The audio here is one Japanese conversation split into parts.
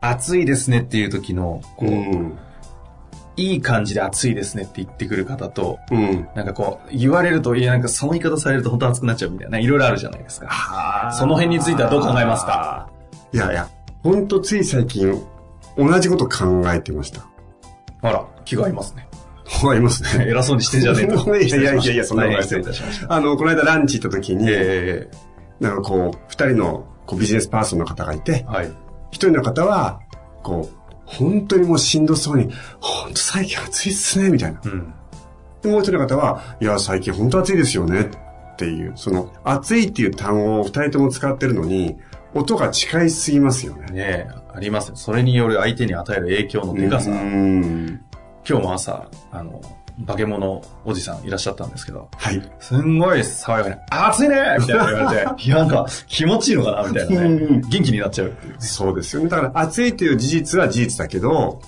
暑いですねっていう時の、こう、ん。いい感じで暑いですねって言ってくる方と、うん。なんかこう、言われると、いや、なんかその言い方されると本当暑くなっちゃうみたいな、いろいろあるじゃないですか。その辺についてはどう考えますか？いやいや、ほんとつい最近、同じこと考えてました。あら、気が合いますね。ありますね。偉そうにしてんじゃねえと。いやいやいやいや、そんなことないです。あの、この間ランチ行った時に、えなんかこう、二人のこうビジネスパーソンの方がいてえ、はい。一人の方は、こう、本当にもうしんどそうに、本当最近暑いっすね、みたいな。うん。でもう一人の方は、いや、最近本当暑いですよねっていう、その、暑いっていう単語を二人とも使ってるのに、音が近いすぎますよね。ねえ、ありますよ。それによる相手に与える影響のでかさ。うん。今日も朝、あの、化け物おじさんいらっしゃったんですけど、はい。すんごい爽やかに、暑いねみたいな言われて、いや、なんか気持ちいいのかなみたいなうんね。元気になっちゃうっていう。そうですよね。だから、暑いという事実は事実だけど、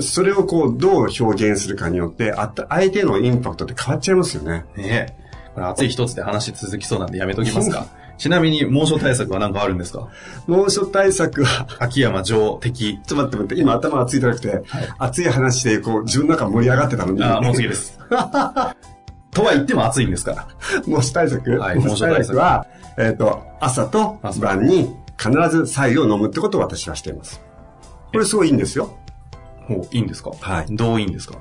それをこう、どう表現するかによって、あった相手のインパクトって変わっちゃいますよね。ねえ。これ暑い一つで話続きそうなんでやめときますか。ちなみに猛暑対策は何かあるんですか？猛暑対策は、秋山城的。ちょっと待って待って、今頭熱いじゃなくて、熱い話でこう、自分の中盛り上がってたのに。あ、もう次です。とは言っても暑いんですか？ら。猛暑対策？はい猛暑対策は、えっ、と、朝と朝晩に必ず白湯を飲むってことを私はしています。これすごいいいんですよ。ほう、いいんですか？はいどういいんですか？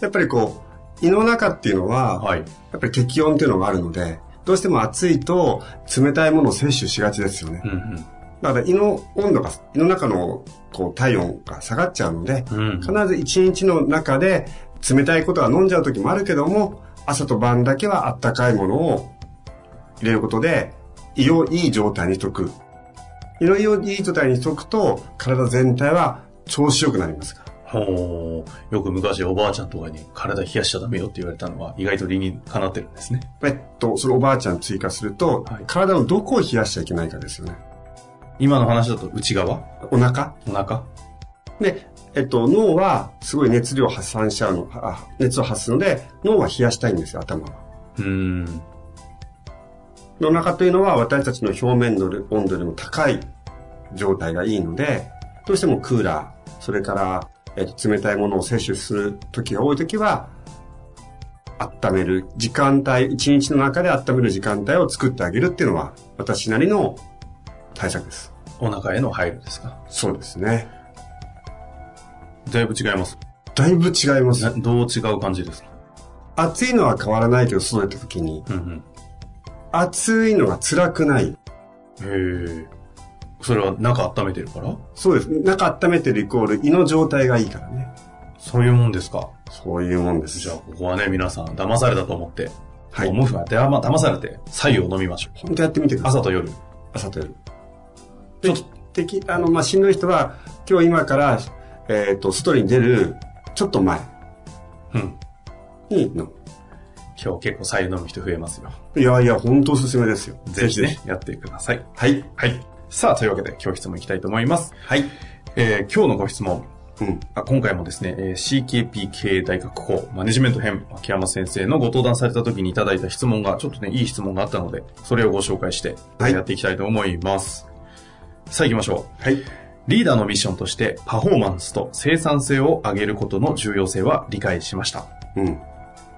やっぱりこう、胃の中っていうのは、はい。やっぱり適温っていうのがあるので、どうしても暑いと冷たいものを摂取しがちですよね。うんだから胃の温度が、胃の中のこう体温が下がっちゃうので、うん。うん。必ず一日の中で冷たいことは飲んじゃう時もあるけども、朝と晩だけはあったかいものを入れることで、胃をいい状態にしとく。胃の胃をいい状態にしとくと、体全体は調子良くなりますから。ほう。よく昔おばあちゃんとかに体冷やしちゃダメよって言われたのは意外と理にかなってるんですね。えっと、それおばあちゃん追加すると、はい体のどこを冷やしちゃいけないかですよね。今の話だと内側？お腹？お腹？で、えっと、脳はすごい熱量を発散しちゃうの、あ熱を発すので、脳は冷やしたいんですよ、頭は。うーん。お腹というのは私たちの表面の温度よりも高い状態がいいので、どうしてもクーラー、それから、えっと、冷たいものを摂取する時が多い時は、温める時間帯、一日の中で温める時間帯を作ってあげるっていうのは、私なりの対策です。お腹への配慮ですか？そうですね。だいぶ違います？だいぶ違いますな。どう違う感じですか？暑いのは変わらないけど、そうやった時に、うんうん。暑いのが辛くない。へえ。それは中温めてるから？そうです。中温めてるイコール胃の状態がいいからね。そういうもんですか？そういうもんです。じゃあ、ここはね、皆さん、騙されたと思って、はい思うが、でま騙されて、左右を飲みましょう。本当やってみてください。朝と夜。朝と夜。ちょっとで、きあの、まあ、しんどい人は、今日今から、えっ、と、外に出る、ちょっと前うん。に飲む。今日結構左右飲む人増えますよ。いやいや、本当おすすめですよ。ぜひね、やってください。はい。はい。さあ、というわけで、今日質問いきたいと思います。はい。えー今日のご質問。うん。あ今回もですね、えー CKP 経営大学校マネジメント編、秋山先生のご登壇された時にいただいた質問が、ちょっとね、いい質問があったので、それをご紹介して、はいやっていきたいと思います。さあ行きましょう。はい。リーダーのミッションとして、パフォーマンスと生産性を上げることの重要性は理解しました。うん。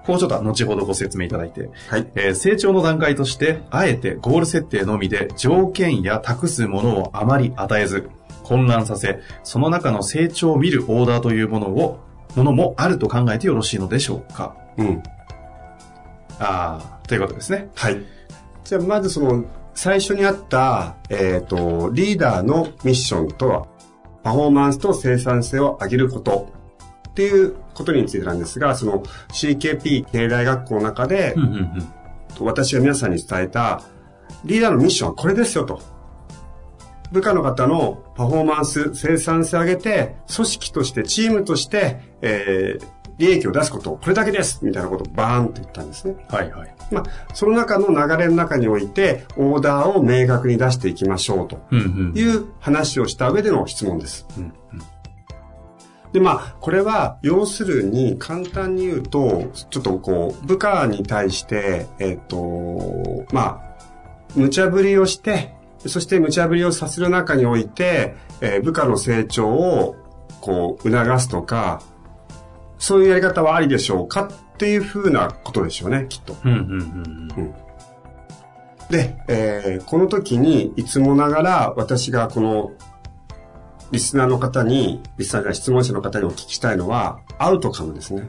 こうちょっと後ほどご説明いただいて、はい。えー成長の段階として、あえてゴール設定のみで条件や託すものをあまり与えず、混乱させ、その中の成長を見るオーダーというものをものもあると考えてよろしいのでしょうかうん。ああ、ということですね。はい。じゃあ、まずその、最初にあった、えっ、と、リーダーのミッションとは、パフォーマンスと生産性を上げることっていうことについてなんですが、その CKP 経営大学校の中で、うんうんうん。私が皆さんに伝えた、リーダーのミッションはこれですよと。部下の方のパフォーマンス、生産性を上げて、組織として、チームとして、えー、利益を出すこと、これだけですみたいなことをバーンと言ったんですね。はいはい。まあ、その中の流れの中において、オーダーを明確に出していきましょうと。いう話をした上での質問です。うんうんで、まあ、これは、要するに、簡単に言うと、ちょっとこう、部下に対して、えっ、と、まあ、無茶ぶりをして、そして無茶ぶりをさせる中において、えー部下の成長を、こう、促すとか、そういうやり方はありでしょうかっていうふうなことでしょうね、きっと。で、えーこの時に、いつもながら私がこの、リスナーの方に、リスナーが質問者の方にお聞きしたいのは、アウトカムですね。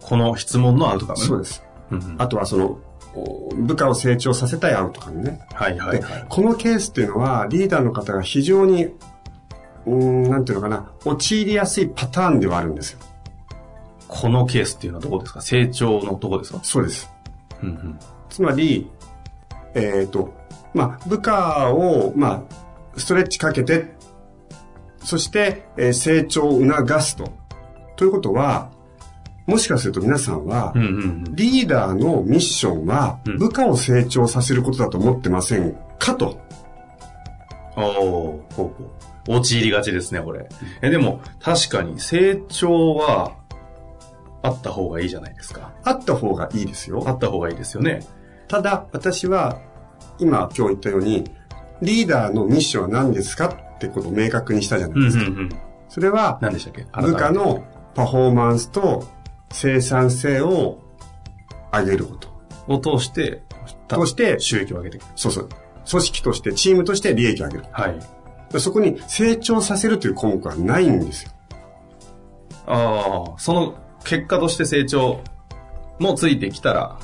この質問のアウトカム？そうです。うんうんあとはその、お部下を成長させたいアウトカムね。はいはいではい。このケースっていうのは、リーダーの方が非常に、うーん、なんていうのかな、陥りやすいパターンではあるんですよ。このケースっていうのはどこですか？成長のとこですか？そうです。うんうん。つまり、えっ、と、まあ、部下を、まあ、ストレッチかけて、そして、えー成長を促すと。ということは、もしかすると皆さんは。リーダーのミッションはうん、部下を成長させることだと思ってませんかと。おーほう。陥りがちですね、これ。え、でも、確かに成長は、あった方がいいじゃないですか。あった方がいいですあよ。った方がいいですよね。ただ、私は、今今日言ったように、リーダーのミッションは何ですかってことを明確にしたじゃないですか。ん。それは、何でしたっけ？部下。のパフォーマンスと生産性を上げること。を通して、として収益を上げていく。そうそう。組織として、チームとして利益を上げる。はい。そこに成長させるという項目はないんですよ。ああ、その結果として成長もついてきたら、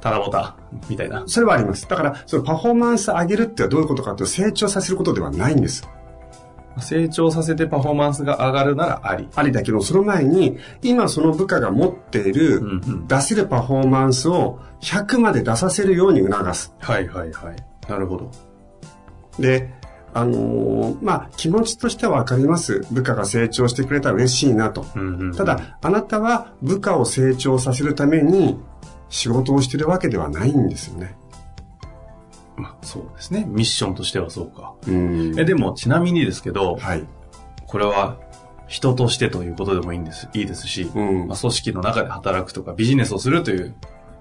たらぼた、みたいな。それはあります。だから、そのパフォーマンス上げるってどういうことかというと、成長させることではないんです。成長させてパフォーマンスが上がるならあり。ありだけど、その前に、今その部下が持っている、うんうん出せるパフォーマンスを100まで出させるように促す。はいはいはい。なるほど。で、あのーまあ、気持ちとしてはわかります。部下が成長してくれたら嬉しいなと。うんうんうんただ、あなたは部下を成長させるために仕事をしてるわけではないんですよね。まあ、そうですね。ミッションとしてはそうか。うんえ、でも、ちなみにですけど、はい。これは人としてということでもいいんです、いいですし、うんまあ、組織の中で働くとかビジネスをするという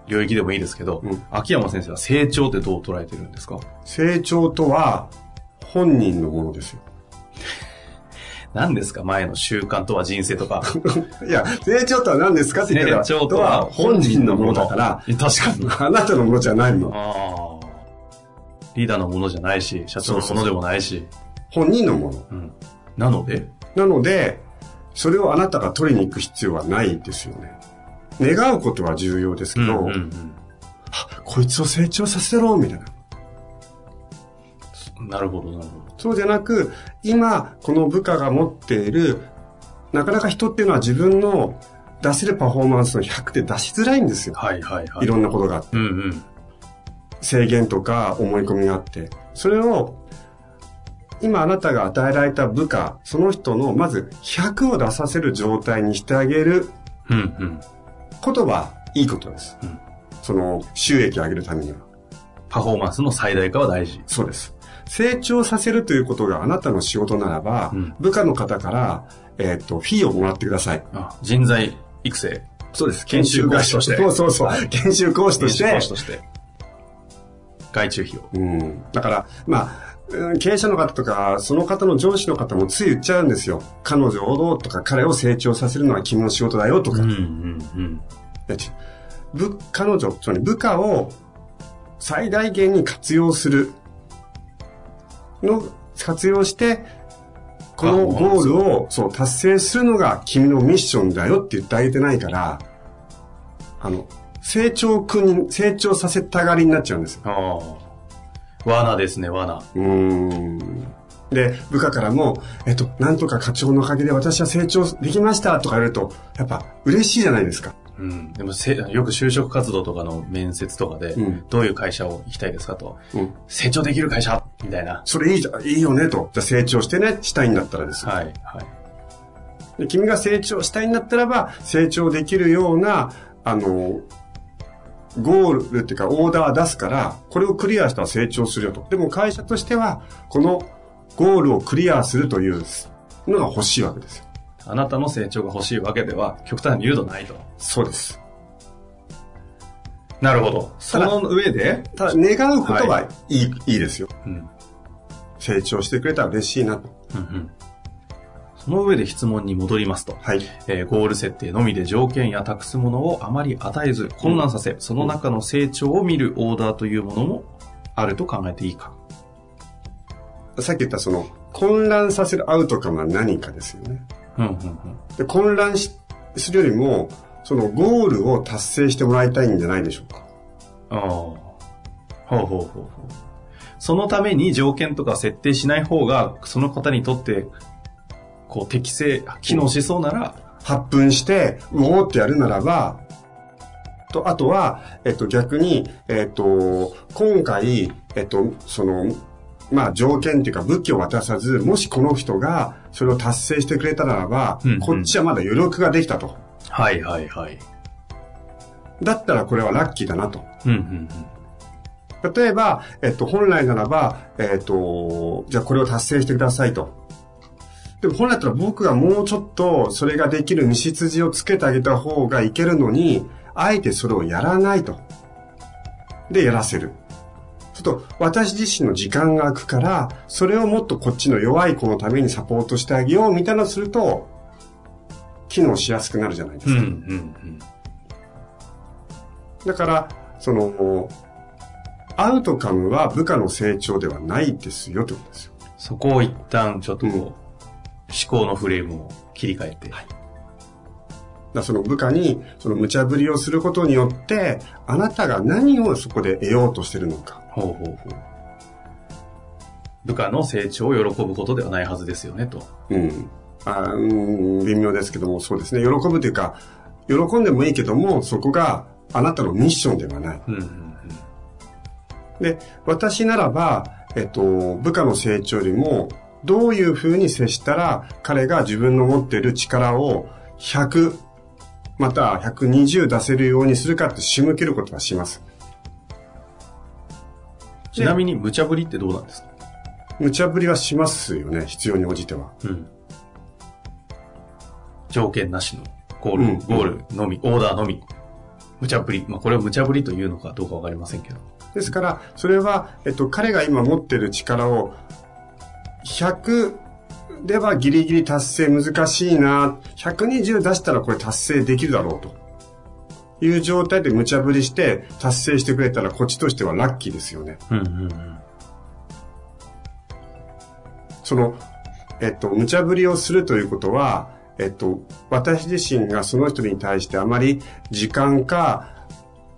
領域でもいいですけど、うん秋山先生は成長ってどう捉えてるんですか？成長とは本人のものですよ。何ですか？前の習慣とは人生とか。いや、成長とは何ですかって言ったら、成長とは本人のものだから、確かに。あなたのものじゃないの。リーダーのものじゃないし、社長のものでもないし。本人のもの。うん。なので、なので、それをあなたが取りに行く必要はないですよね。願うことは重要ですけど、うんうんうんこいつを成長させろみたいな。なるほど、なるほど。そうじゃなく、今、この部下が持っている、なかなか人っていうのは自分の出せるパフォーマンスの100で出しづらいんですよ。はいはいはい。いろんなことがあって。うんうん。制限とか思い込みがあって。それを、今あなたが与えられた部下、その人のまず100を出させる状態にしてあげるうんうん。ことはいいことです。うんその収益を上げるためには。パフォーマンスの最大化は大事。そうです。成長させるということがあなたの仕事ならば、うん部下の方から、えっ、と、フィーをもらってください。あ人材育成。そうです。研修講師としてそうそうそう。研修講師として。研修講師として。外注費を。うん。だから、まあ、うん経営者の方とか、その方の上司の方もつい言っちゃうんですよ。彼女をとか、彼を成長させるのは君の仕事だよとか。うんうんうん。彼女、つまり部下を最大限に活用するの、活用して、このゴールを、そう、達成するのが君のミッションだよって言ってあげてないから、あの、成長くんに、成長させたがりになっちゃうんですよ。ああ。罠ですね、罠。うーん。で、部下からも、えっと、なんとか課長のおかげで私は成長できましたとか言われると、やっぱ嬉しいじゃないですか。うん。でもせ、よく就職活動とかの面接とかで、うんどういう会社を行きたいですかと。うん。成長できる会社みたいな。それいいじゃん、いいよねと。じゃあ成長してね、したいんだったらですよ。はい、はい。で君が成長したいんだったらば、成長できるような、あの、ゴールっていうかオーダー出すから、これをクリアしたら成長するよと。でも会社としては、このゴールをクリアするというのが欲しいわけですよ。あなたの成長が欲しいわけでは、極端に言うとないと。そうです。なるほど。その上で、ただ、願うことはいい、い、いですよ。うん。成長してくれたら嬉しいなと。うんうん。その上で質問に戻りますと。はい。えーゴール設定のみで条件や託すものをあまり与えず混乱させ、その中の成長を見るオーダーというものもあると考えていいか。さっき言ったその、混乱させるアウトカムは何かですよね。うんうんうん。で、混乱しするよりも、そのゴールを達成してもらいたいんじゃないでしょうか。ああ。ほうほうほうほう。そのために条件とか設定しない方が、その方にとって、こう適正、機能しそうなら、発奮して、うおーってやるならば、と、あとは、えっと、逆に、えっと、今回、えっと、その、まあ、条件っていうか武器を渡さず、もしこの人がそれを達成してくれたならば、うんうんこっちはまだ余力ができたと。はいはいはい。だったらこれはラッキーだなと。うんうん例えば、えっと、本来ならば、えっと、じゃあこれを達成してくださいと。でも本来だったら僕がもうちょっとそれができる道筋をつけてあげた方がいけるのに、あえてそれをやらないと。で、やらせる。ちょっと私自身の時間が空くから、それをもっとこっちの弱い子のためにサポートしてあげようみたいなのをすると、機能しやすくなるじゃないですうん。うか。んうんうん。だから、その、アウトカムは部下の成長ではないですよってことですよ。そこを一旦ちょっとこう、思考のフレームを切り替えて。だからその部下に、その無茶ぶりをすることによって、あなたが何をそこで得ようとしてるのか。ほうほうほう。部下の成長を喜ぶことではないはずですよね、と。うん。あーうん、微妙ですけども、そうですね。喜ぶというか、喜んでもいいけども、そこがあなたのミッションではない。うんうんうん。で、私ならば、えっと、部下の成長よりも、どういうふうに接したら、彼が自分の持っている力を100、または120出せるようにするかって仕向けることはします。ちなみに無茶ぶりってどうなんですか？無茶ぶりはしますよね、必要に応じては。うん。条件なしのゴール、うんゴールのみ、オーダーのみ。無茶ぶり。まあ、これを無茶ぶりというのかどうかわかりませんけど。ですから、それは、えっと、彼が今持っている力を、100ではギリギリ達成難しいな、120出したらこれ達成できるだろうと。いう状態で無茶ぶりして達成してくれたらこっちとしてはラッキーですよね。うんうんうん。その、えっと、無茶ぶりをするということは、えっと、私自身がその人に対してあまり時間か、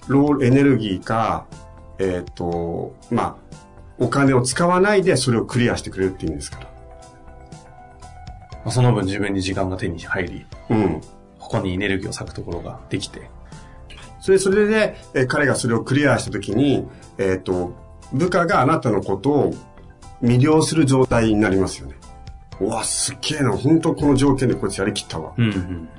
ローエネルギーか、えっと、まあ、お金を使わないでそれをクリアしてくれるっていうんですから。まあその分自分に時間が手に入り、うん。ここにエネルギーを割くところができて。それ、それで、えー彼がそれをクリアしたときに、えっと、部下があなたのことを魅了する状態になりますよね。うわ、すっげえな。本当この条件でこいつやりきったわ。うんうん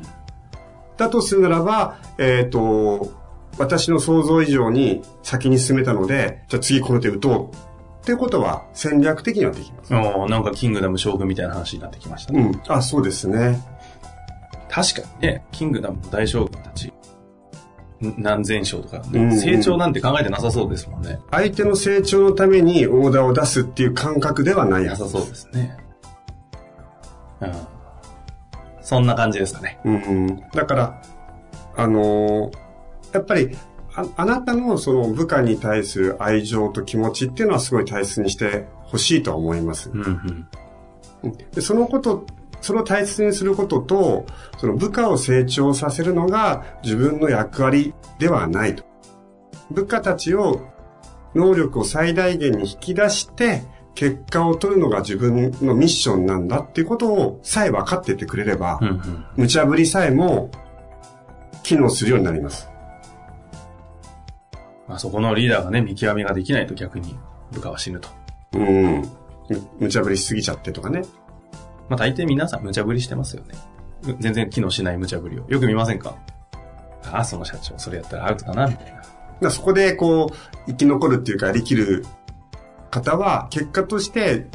だとするならば、えっ、と、私の想像以上に先に進めたので、じゃあ次この手打とう。っていうことは戦略的にはできます。うん。おーなんかキングダム将軍みたいな話になってきましたね。うん。あ、そうですね。確かにね、キングダムの大将軍たち、ん何千将とか、うんうん成長なんて考えてなさそうですもんね。相手の成長のためにオーダーを出すっていう感覚ではないはずなさそうですね。うん。そんな感じですかね。うん。だから、あのーやっぱり、ああなたのその部下に対する愛情と気持ちっていうのはすごい大切にしてほしいとは思います。うんうん。でそのこと、それを大切にすることと、その部下を成長させるのが自分の役割ではないと。部下たちを、能力を最大限に引き出して、結果を取るのが自分のミッションなんだっていうことをさえ分かっててくれれば、うんうん。無茶ぶりさえも機能するようになります。まあそこのリーダーがね、見極めができないと逆に部下は死ぬと。うん。む無茶ぶりしすぎちゃってとかね。まあ大抵皆さん無茶ぶりしてますよね。う全然機能しない無茶ぶりを。よく見ませんか？ああ、その社長、それやったらアウトだな、みたいな。そこでこう、生き残るっていうか、生きる方は、結果として、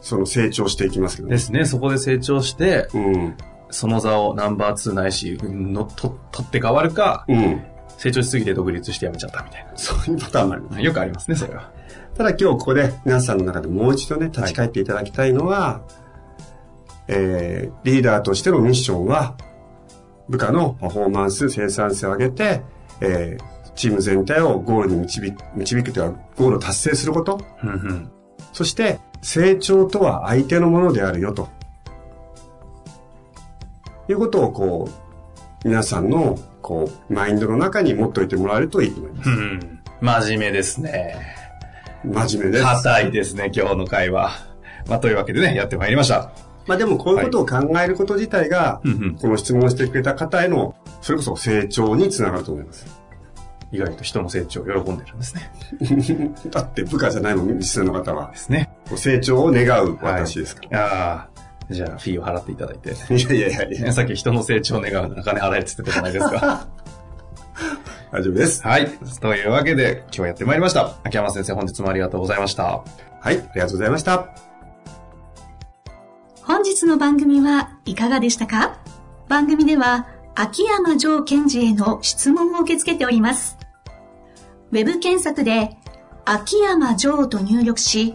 その成長していきますけどね。ですね。そこで成長して、うん。その座をナンバー2ないし、のと取って変わるか、うん。成長しすぎて独立して辞めちゃったみたいそういうパターンもあります。な。よくありますね、それは。ただ今日ここで皆さんの中でもう一度ね、立ち返っていただきたいのは、えー、リーダーとしてのミッションは、部下のパフォーマンス、生産性を上げて、えー、チーム全体をゴールに導く、導くというか、ゴールを達成すること。うんうん。そして、成長とは相手のものであるよと。いうことを、こう、皆さんの、こう、マインドの中に持っておいてもらえるといいと思います。うん。真面目ですね。真面目です。硬いですね、今日の会話。まあ、というわけでね、やってまいりました。まあでも、こういうことを考えること自体が、うんうん。この質問してくれた方への、それこそ成長につながると思います。意外と人の成長を喜んでるんですね。だって部下じゃないもん、リスナーの方はで。すね。成長を願う私ですから。ああ。じゃあ、フィーを払っていただいて。い、やいやいやいや、さっき人の成長を願うなら金払えって言ってたじゃないですか。大丈夫です。はい。というわけで、今日はやってまいりました。秋山先生、本日もありがとうございました。はい、ありがとうございました。本日の番組はいかがでしたか？番組では秋山城賢治への質問を受け付けております。ウェブ検索で秋山城と入力し、